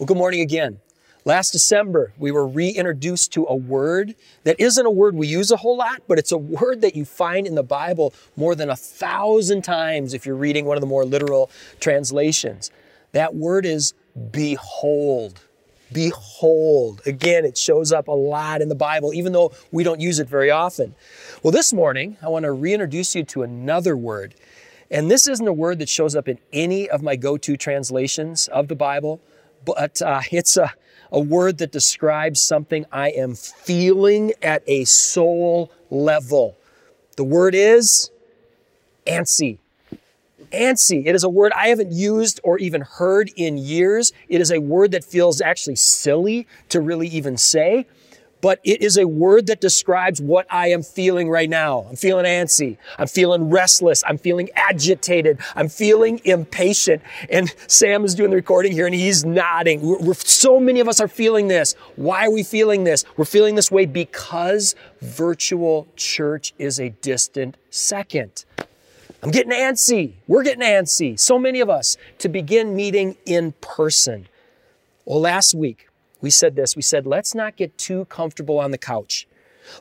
Well, good morning again. Last December, we were reintroduced to a word that isn't a word we use a whole lot, but it's a word that you find in the Bible more than a thousand times if you're reading one of the more literal translations. That word is behold. Behold. Again, it shows up a lot in the Bible, even though we don't use it very often. Well, this morning, I want to reintroduce you to another word. And this isn't a word that shows up in any of my go to translations of the Bible, but uh, it's a a word that describes something I am feeling at a soul level. The word is antsy. Antsy. It is a word I haven't used or even heard in years. It is a word that feels actually silly to really even say but it is a word that describes what I am feeling right now. I'm feeling antsy. I'm feeling restless. I'm feeling agitated. I'm feeling impatient. And Sam is doing the recording here and he's nodding. We're, we're, so many of us are feeling this. Why are we feeling this? We're feeling this way because virtual church is a distant second. I'm getting antsy. We're getting antsy. So many of us to begin meeting in person. Well, last week, we said this we said, let's not get too comfortable on the couch.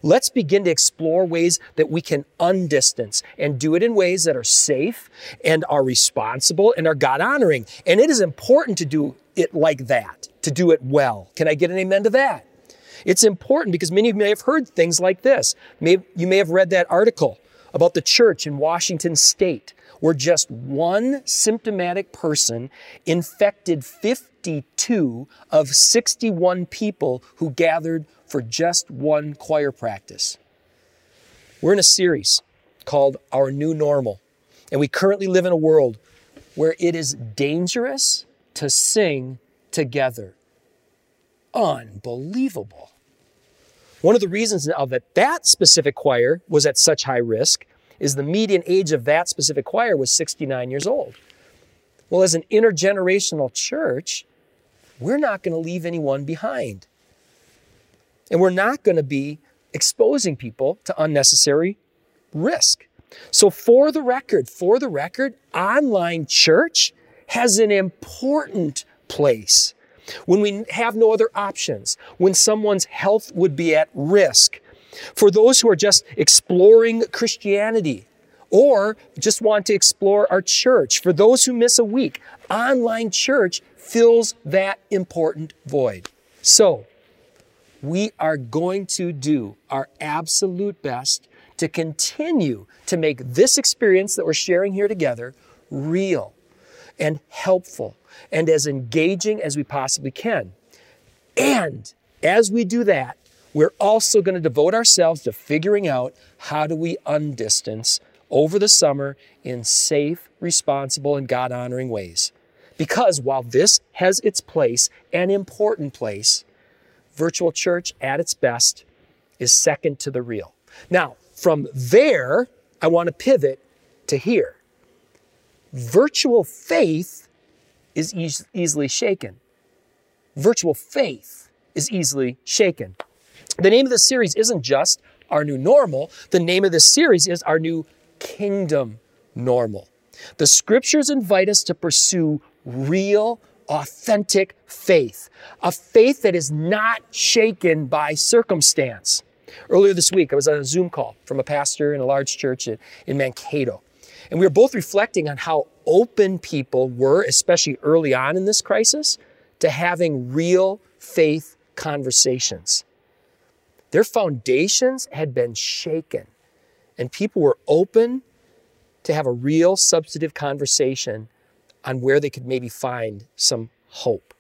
Let's begin to explore ways that we can undistance and do it in ways that are safe and are responsible and are God honoring. And it is important to do it like that, to do it well. Can I get an amen to that? It's important because many of you may have heard things like this. you may have read that article about the church in Washington state where just one symptomatic person infected 52 of 61 people who gathered for just one choir practice. We're in a series called Our New Normal, and we currently live in a world where it is dangerous to sing together. Unbelievable. One of the reasons now that that specific choir was at such high risk is the median age of that specific choir was 69 years old. Well, as an intergenerational church, we're not going to leave anyone behind. And we're not going to be exposing people to unnecessary risk. So, for the record, for the record, online church has an important place. When we have no other options, when someone's health would be at risk, for those who are just exploring Christianity or just want to explore our church, for those who miss a week, online church fills that important void. So, we are going to do our absolute best to continue to make this experience that we're sharing here together real and helpful and as engaging as we possibly can. And as we do that, we're also going to devote ourselves to figuring out how do we undistance over the summer in safe, responsible, and God honoring ways. Because while this has its place, an important place, virtual church at its best is second to the real. Now, from there, I want to pivot to here. Virtual faith is e- easily shaken. Virtual faith is easily shaken. The name of the series isn't just our new normal, the name of this series is our new kingdom normal. The scriptures invite us to pursue real, authentic faith, a faith that is not shaken by circumstance. Earlier this week, I was on a Zoom call from a pastor in a large church in Mankato. And we were both reflecting on how open people were, especially early on in this crisis, to having real faith conversations. Their foundations had been shaken, and people were open to have a real substantive conversation on where they could maybe find some hope.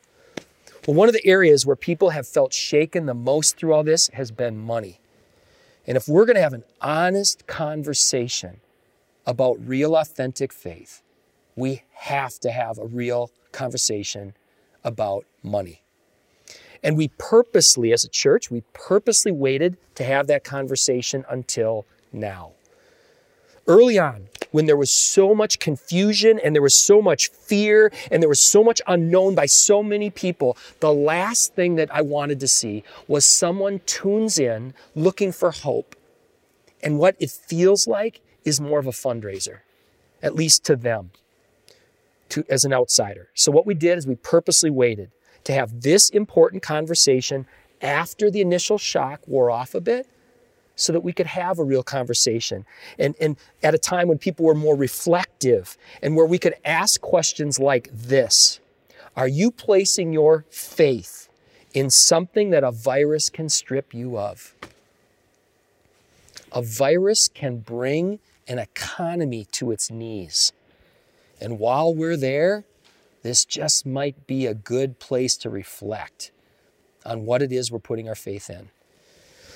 Well, one of the areas where people have felt shaken the most through all this has been money. And if we're going to have an honest conversation about real, authentic faith, we have to have a real conversation about money. And we purposely, as a church, we purposely waited to have that conversation until now. Early on, when there was so much confusion and there was so much fear and there was so much unknown by so many people, the last thing that I wanted to see was someone tunes in looking for hope. And what it feels like is more of a fundraiser, at least to them, to, as an outsider. So what we did is we purposely waited to have this important conversation after the initial shock wore off a bit so that we could have a real conversation and, and at a time when people were more reflective and where we could ask questions like this Are you placing your faith in something that a virus can strip you of? A virus can bring an economy to its knees. And while we're there, this just might be a good place to reflect on what it is we're putting our faith in.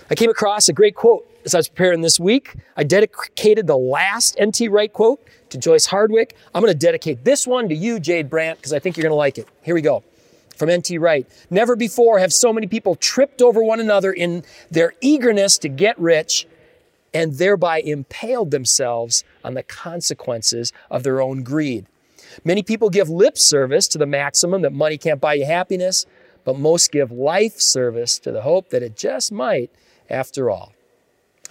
I came across a great quote as I was preparing this week. I dedicated the last N.T. Wright quote to Joyce Hardwick. I'm going to dedicate this one to you, Jade Brandt, because I think you're going to like it. Here we go. From N.T. Wright. Never before have so many people tripped over one another in their eagerness to get rich and thereby impaled themselves on the consequences of their own greed. Many people give lip service to the maximum that money can't buy you happiness, but most give life service to the hope that it just might after all.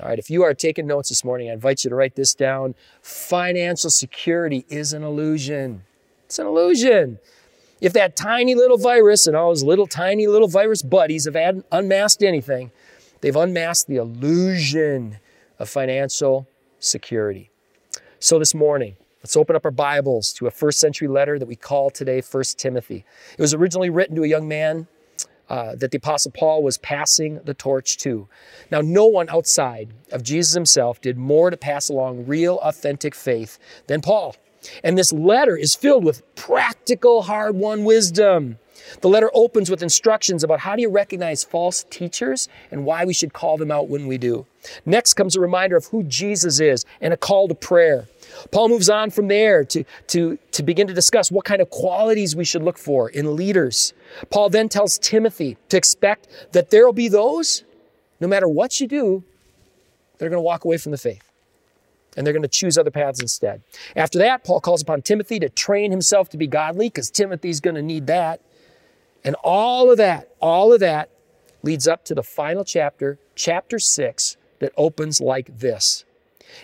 All right, if you are taking notes this morning, I invite you to write this down. Financial security is an illusion. It's an illusion. If that tiny little virus and all his little tiny little virus buddies have unmasked anything, they've unmasked the illusion of financial security. So this morning, let's open up our Bibles to a first century letter that we call today First Timothy. It was originally written to a young man uh, that the Apostle Paul was passing the torch to. Now, no one outside of Jesus himself did more to pass along real, authentic faith than Paul. And this letter is filled with practical, hard won wisdom. The letter opens with instructions about how do you recognize false teachers and why we should call them out when we do. Next comes a reminder of who Jesus is and a call to prayer. Paul moves on from there to, to, to begin to discuss what kind of qualities we should look for in leaders. Paul then tells Timothy to expect that there will be those, no matter what you do, that are going to walk away from the faith and they're going to choose other paths instead. After that, Paul calls upon Timothy to train himself to be godly because Timothy's going to need that. And all of that, all of that leads up to the final chapter, chapter six, that opens like this.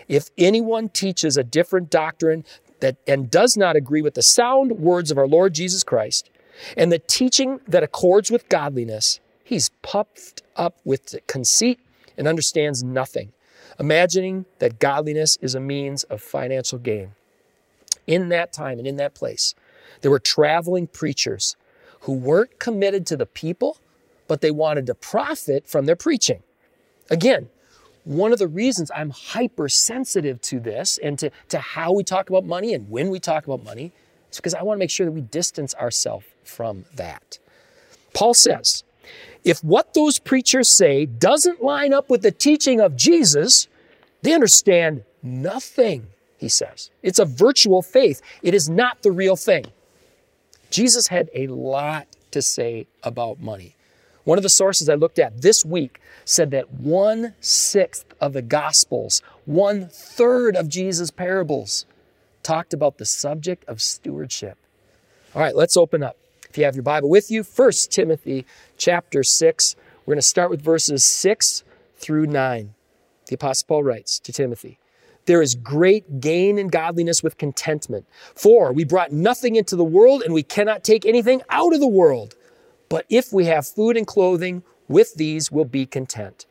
If anyone teaches a different doctrine that, and does not agree with the sound words of our Lord Jesus Christ and the teaching that accords with godliness, he's puffed up with conceit and understands nothing, imagining that godliness is a means of financial gain. In that time and in that place, there were traveling preachers who weren't committed to the people, but they wanted to profit from their preaching. Again, one of the reasons I'm hypersensitive to this and to, to how we talk about money and when we talk about money is because I want to make sure that we distance ourselves from that. Paul says, if what those preachers say doesn't line up with the teaching of Jesus, they understand nothing, he says. It's a virtual faith, it is not the real thing. Jesus had a lot to say about money. One of the sources I looked at this week said that one sixth of the Gospels, one third of Jesus' parables, talked about the subject of stewardship. All right, let's open up. If you have your Bible with you, 1 Timothy chapter 6. We're going to start with verses 6 through 9. The Apostle Paul writes to Timothy There is great gain in godliness with contentment. For we brought nothing into the world, and we cannot take anything out of the world. But if we have food and clothing, with these we'll be content.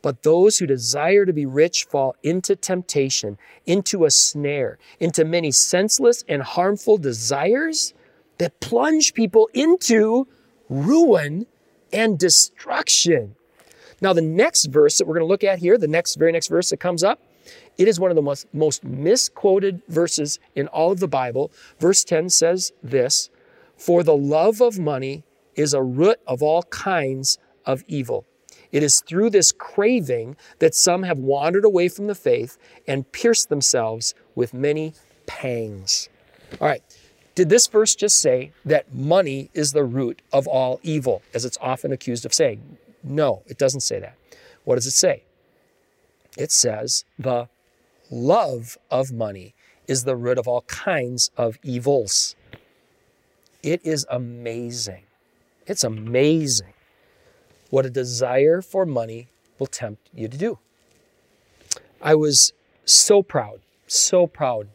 But those who desire to be rich fall into temptation, into a snare, into many senseless and harmful desires that plunge people into ruin and destruction. Now, the next verse that we're going to look at here, the next, very next verse that comes up, it is one of the most, most misquoted verses in all of the Bible. Verse 10 says this For the love of money is a root of all kinds of evil. It is through this craving that some have wandered away from the faith and pierced themselves with many pangs. All right, did this verse just say that money is the root of all evil, as it's often accused of saying? No, it doesn't say that. What does it say? It says the love of money is the root of all kinds of evils. It is amazing it's amazing what a desire for money will tempt you to do. I was so proud, so proud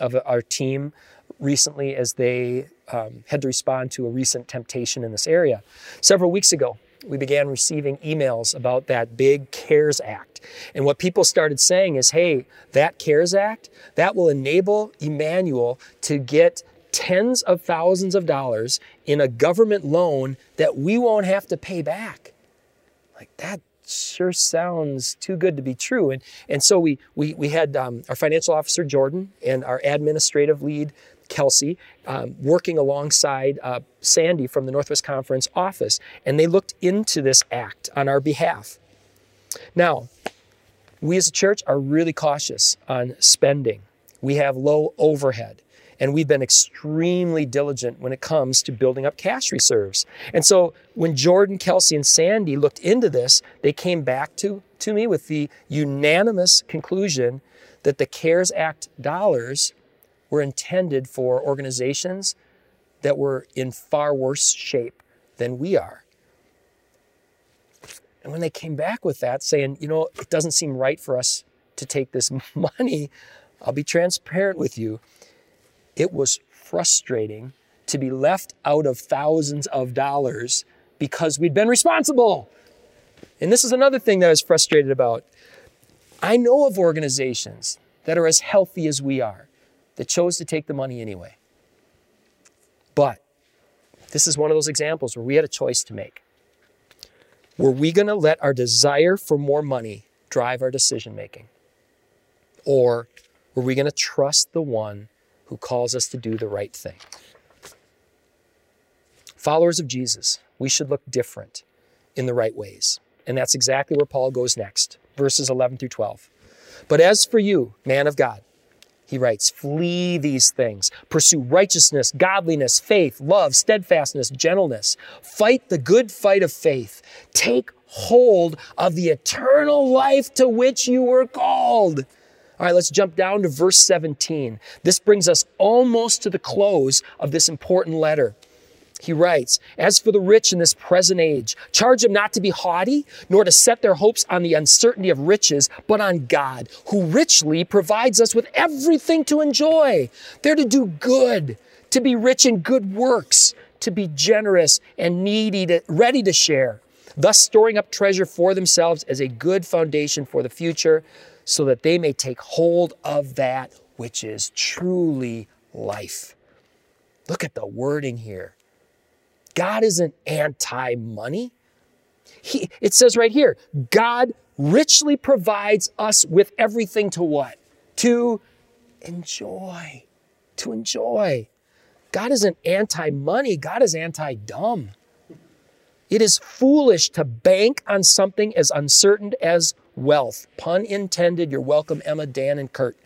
of our team recently as they um, had to respond to a recent temptation in this area. Several weeks ago, we began receiving emails about that big CARES Act. And what people started saying is, hey, that CARES Act, that will enable Emmanuel to get tens of thousands of dollars in a government loan that we won't have to pay back. Like that sure sounds too good to be true. And, and so we, we, we had um, our financial officer, Jordan, and our administrative lead, Kelsey, um, working alongside uh, Sandy from the Northwest Conference office, and they looked into this act on our behalf. Now, we as a church are really cautious on spending. We have low overhead. And we've been extremely diligent when it comes to building up cash reserves. And so when Jordan, Kelsey, and Sandy looked into this, they came back to, to me with the unanimous conclusion that the CARES Act dollars were intended for organizations that were in far worse shape than we are. And when they came back with that, saying, you know, it doesn't seem right for us to take this money, I'll be transparent with you. It was frustrating to be left out of thousands of dollars because we'd been responsible. And this is another thing that I was frustrated about. I know of organizations that are as healthy as we are that chose to take the money anyway. But this is one of those examples where we had a choice to make. Were we going to let our desire for more money drive our decision making? Or were we going to trust the one who calls us to do the right thing? Followers of Jesus, we should look different in the right ways. And that's exactly where Paul goes next, verses 11 through 12. But as for you, man of God, he writes, Flee these things. Pursue righteousness, godliness, faith, love, steadfastness, gentleness. Fight the good fight of faith. Take hold of the eternal life to which you were called. All right, let's jump down to verse 17. This brings us almost to the close of this important letter he writes, As for the rich in this present age, charge them not to be haughty, nor to set their hopes on the uncertainty of riches, but on God, who richly provides us with everything to enjoy. They're to do good, to be rich in good works, to be generous and needy, to, ready to share, thus storing up treasure for themselves as a good foundation for the future, so that they may take hold of that which is truly life. Look at the wording here. God isn't anti money. It says right here, God richly provides us with everything to what? To enjoy. To enjoy. God isn't anti money, God is anti dumb. It is foolish to bank on something as uncertain as wealth. Pun intended. You're welcome, Emma, Dan, and Kurt.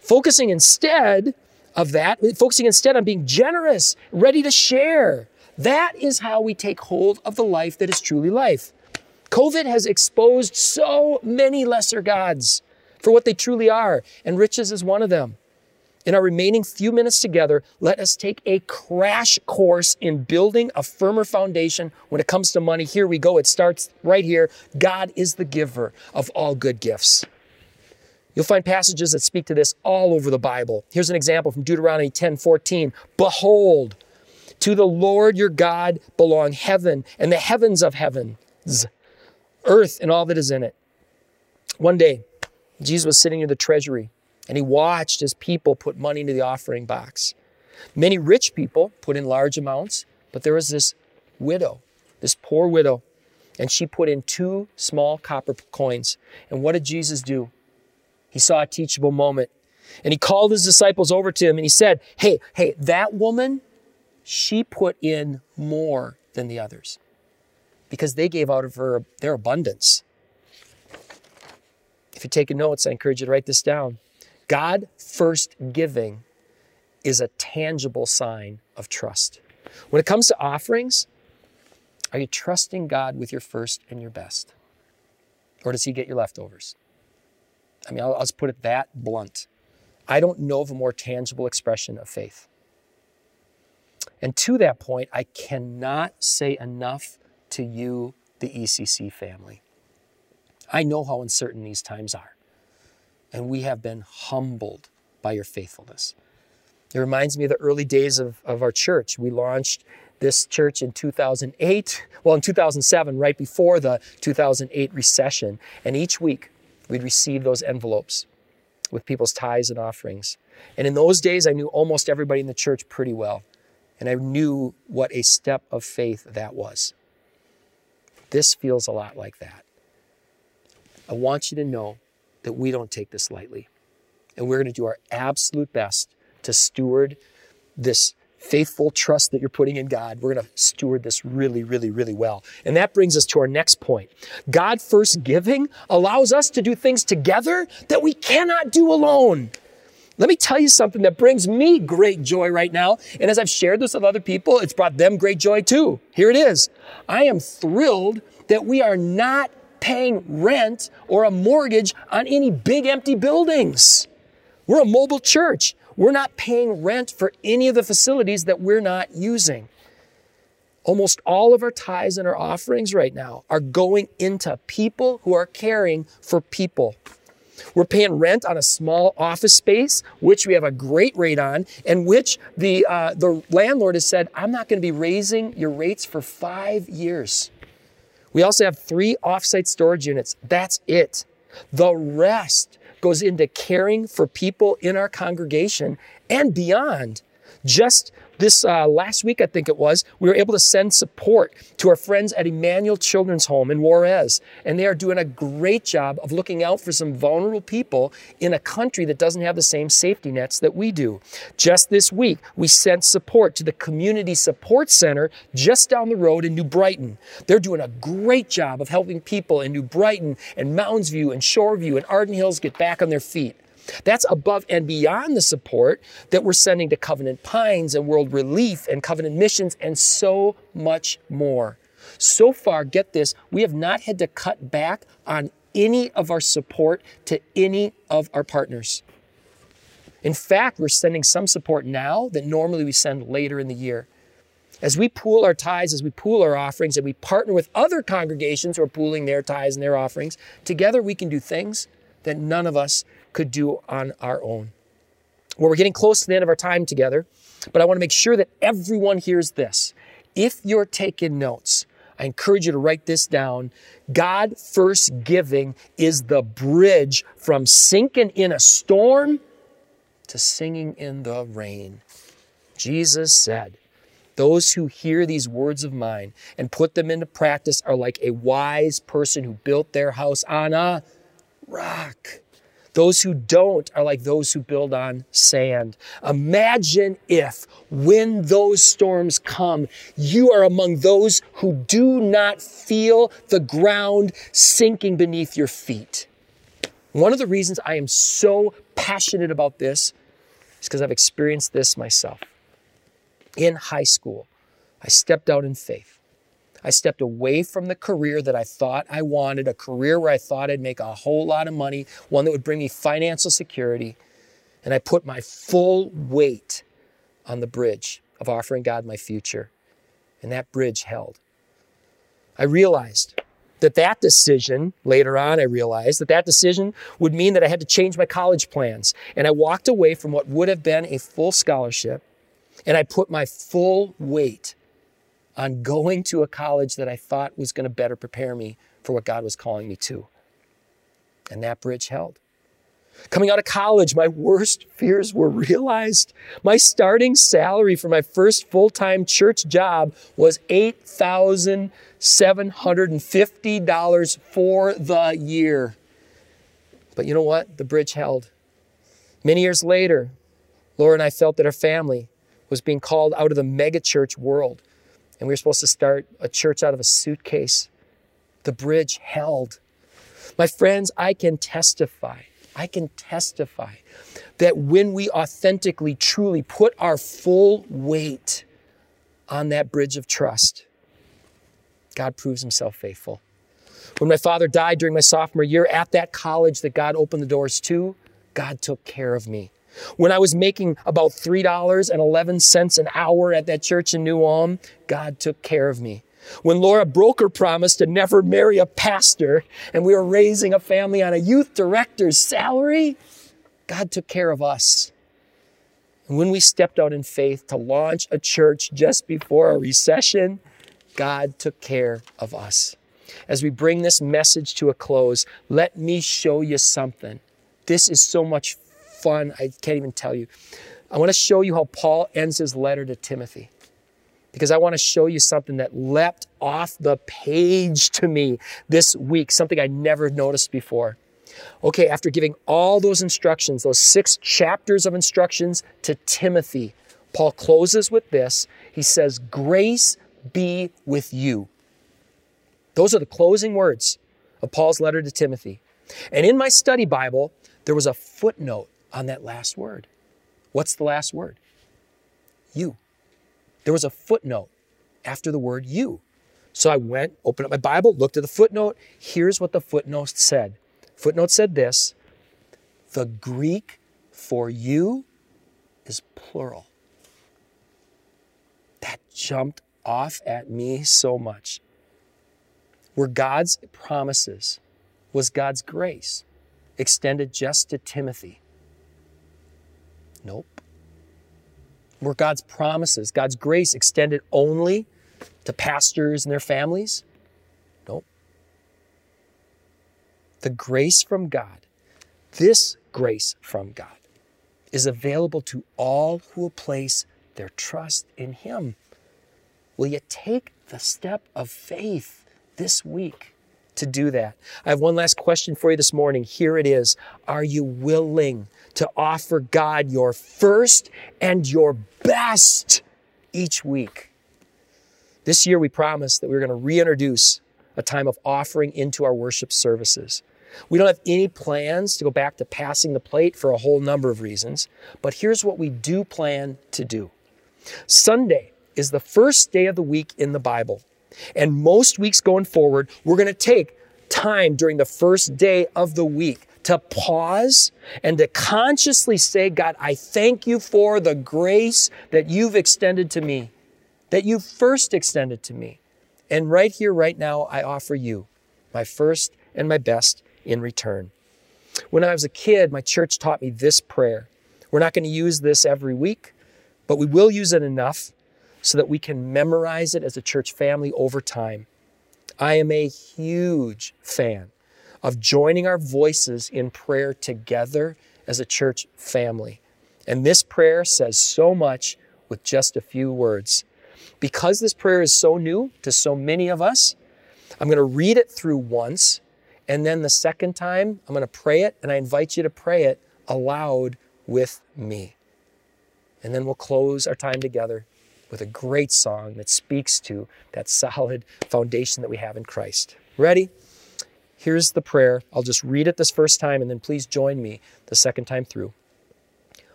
Focusing instead of that, focusing instead on being generous, ready to share, that is how we take hold of the life that is truly life. COVID has exposed so many lesser gods for what they truly are, and riches is one of them. In our remaining few minutes together, let us take a crash course in building a firmer foundation when it comes to money. Here we go. It starts right here. God is the giver of all good gifts. You'll find passages that speak to this all over the Bible. Here's an example from Deuteronomy 10 14. Behold, to the Lord your God belong heaven and the heavens of heavens, earth and all that is in it. One day, Jesus was sitting in the treasury and he watched as people put money into the offering box. Many rich people put in large amounts, but there was this widow, this poor widow, and she put in two small copper coins. And what did Jesus do? He saw a teachable moment. And he called his disciples over to him and he said, Hey, hey, that woman, she put in more than the others because they gave out of her, their abundance. If you're taking notes, I encourage you to write this down. God first giving is a tangible sign of trust. When it comes to offerings, are you trusting God with your first and your best? Or does He get your leftovers? I mean, I'll, I'll just put it that blunt. I don't know of a more tangible expression of faith. And to that point, I cannot say enough to you, the ECC family. I know how uncertain these times are, and we have been humbled by your faithfulness. It reminds me of the early days of, of our church. We launched this church in 2008, well, in 2007, right before the 2008 recession. And each week we'd receive those envelopes with people's tithes and offerings. And in those days, I knew almost everybody in the church pretty well. And I knew what a step of faith that was. This feels a lot like that. I want you to know that we don't take this lightly. And we're going to do our absolute best to steward this faithful trust that you're putting in God. We're going to steward this really, really, really well. And that brings us to our next point. God first giving allows us to do things together that we cannot do alone. Let me tell you something that brings me great joy right now. And as I've shared this with other people, it's brought them great joy too. Here it is. I am thrilled that we are not paying rent or a mortgage on any big empty buildings. We're a mobile church. We're not paying rent for any of the facilities that we're not using. Almost all of our tithes and our offerings right now are going into people who are caring for people. We're paying rent on a small office space, which we have a great rate on, and which the, uh, the landlord has said, I'm not going to be raising your rates for five years. We also have three offsite storage units. That's it. The rest goes into caring for people in our congregation and beyond. Just this uh, last week, I think it was, we were able to send support to our friends at Emmanuel Children's Home in Juarez. And they are doing a great job of looking out for some vulnerable people in a country that doesn't have the same safety nets that we do. Just this week, we sent support to the Community Support Center just down the road in New Brighton. They're doing a great job of helping people in New Brighton and Mounds View and Shoreview and Arden Hills get back on their feet. That's above and beyond the support that we're sending to Covenant Pines and World Relief and Covenant Missions and so much more. So far, get this, we have not had to cut back on any of our support to any of our partners. In fact, we're sending some support now that normally we send later in the year. As we pool our tithes, as we pool our offerings, and we partner with other congregations who are pooling their tithes and their offerings, together we can do things that none of us could do on our own. Well, we're getting close to the end of our time together, but I want to make sure that everyone hears this. If you're taking notes, I encourage you to write this down. God first giving is the bridge from sinking in a storm to singing in the rain. Jesus said, Those who hear these words of mine and put them into practice are like a wise person who built their house on a rock. Those who don't are like those who build on sand. Imagine if, when those storms come, you are among those who do not feel the ground sinking beneath your feet. One of the reasons I am so passionate about this is because I've experienced this myself. In high school, I stepped out in faith. I stepped away from the career that I thought I wanted, a career where I thought I'd make a whole lot of money, one that would bring me financial security. And I put my full weight on the bridge of offering God my future. And that bridge held. I realized that that decision, later on, I realized that that decision would mean that I had to change my college plans. And I walked away from what would have been a full scholarship and I put my full weight on going to a college that I thought was going to better prepare me for what God was calling me to. And that bridge held. Coming out of college, my worst fears were realized. My starting salary for my first full time church job was $8,750 for the year. But you know what? The bridge held. Many years later, Laura and I felt that our family was being called out of the megachurch world and we were supposed to start a church out of a suitcase. The bridge held. My friends, I can testify, I can testify that when we authentically, truly put our full weight on that bridge of trust, God proves himself faithful. When my father died during my sophomore year at that college that God opened the doors to, God took care of me. When I was making about $3.11 an hour at that church in New Ulm, God took care of me. When Laura broke her promise to never marry a pastor and we were raising a family on a youth director's salary, God took care of us. And when we stepped out in faith to launch a church just before a recession, God took care of us. As we bring this message to a close, let me show you something. This is so much fun, I can't even tell you. I want to show you how Paul ends his letter to Timothy because I want to show you something that leapt off the page to me this week, something I never noticed before. Okay, after giving all those instructions, those six chapters of instructions to Timothy, Paul closes with this. He says, Grace be with you. Those are the closing words of Paul's letter to Timothy. And in my study Bible, there was a footnote on that last word. What's the last word? You. There was a footnote after the word you. So I went, opened up my Bible, looked at the footnote. Here's what the footnote said Footnote said this the Greek for you is plural. That jumped off at me so much. Were God's promises, was God's grace extended just to Timothy? Nope. Were God's promises, God's grace extended only to pastors and their families? Nope. The grace from God, this grace from God, is available to all who will place their trust in Him. Will you take the step of faith this week to do that? I have one last question for you this morning. Here it is Are you willing to offer God your first and your best each week? This year, we promised that we were going to reintroduce a time of offering into our worship services. We don't have any plans to go back to passing the plate for a whole number of reasons, but here's what we do plan to do. Sunday is the first day of the week in the Bible. And most weeks going forward, we're going to take time during the first day of the week to pause and to consciously say, God, I thank you for the grace that you've extended to me, that you first extended to me. And right here, right now, I offer you my first and my best in return. When I was a kid, my church taught me this prayer. We're not going to use this every week, but we will use it enough so that we can memorize it as a church family over time. I am a huge fan of joining our voices in prayer together as a church family. And this prayer says so much with just a few words. Because this prayer is so new to so many of us, I'm going to read it through once and then the second time, I'm going to pray it, and I invite you to pray it aloud with me. And then we'll close our time together with a great song that speaks to that solid foundation that we have in Christ. Ready? Here's the prayer. I'll just read it this first time, and then please join me the second time through.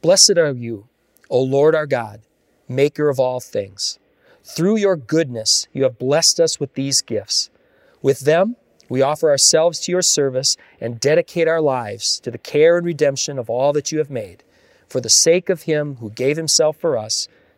Blessed are you, O Lord our God, maker of all things. Through your goodness, you have blessed us with these gifts. With them, we offer ourselves to your service and dedicate our lives to the care and redemption of all that you have made, for the sake of him who gave himself for us,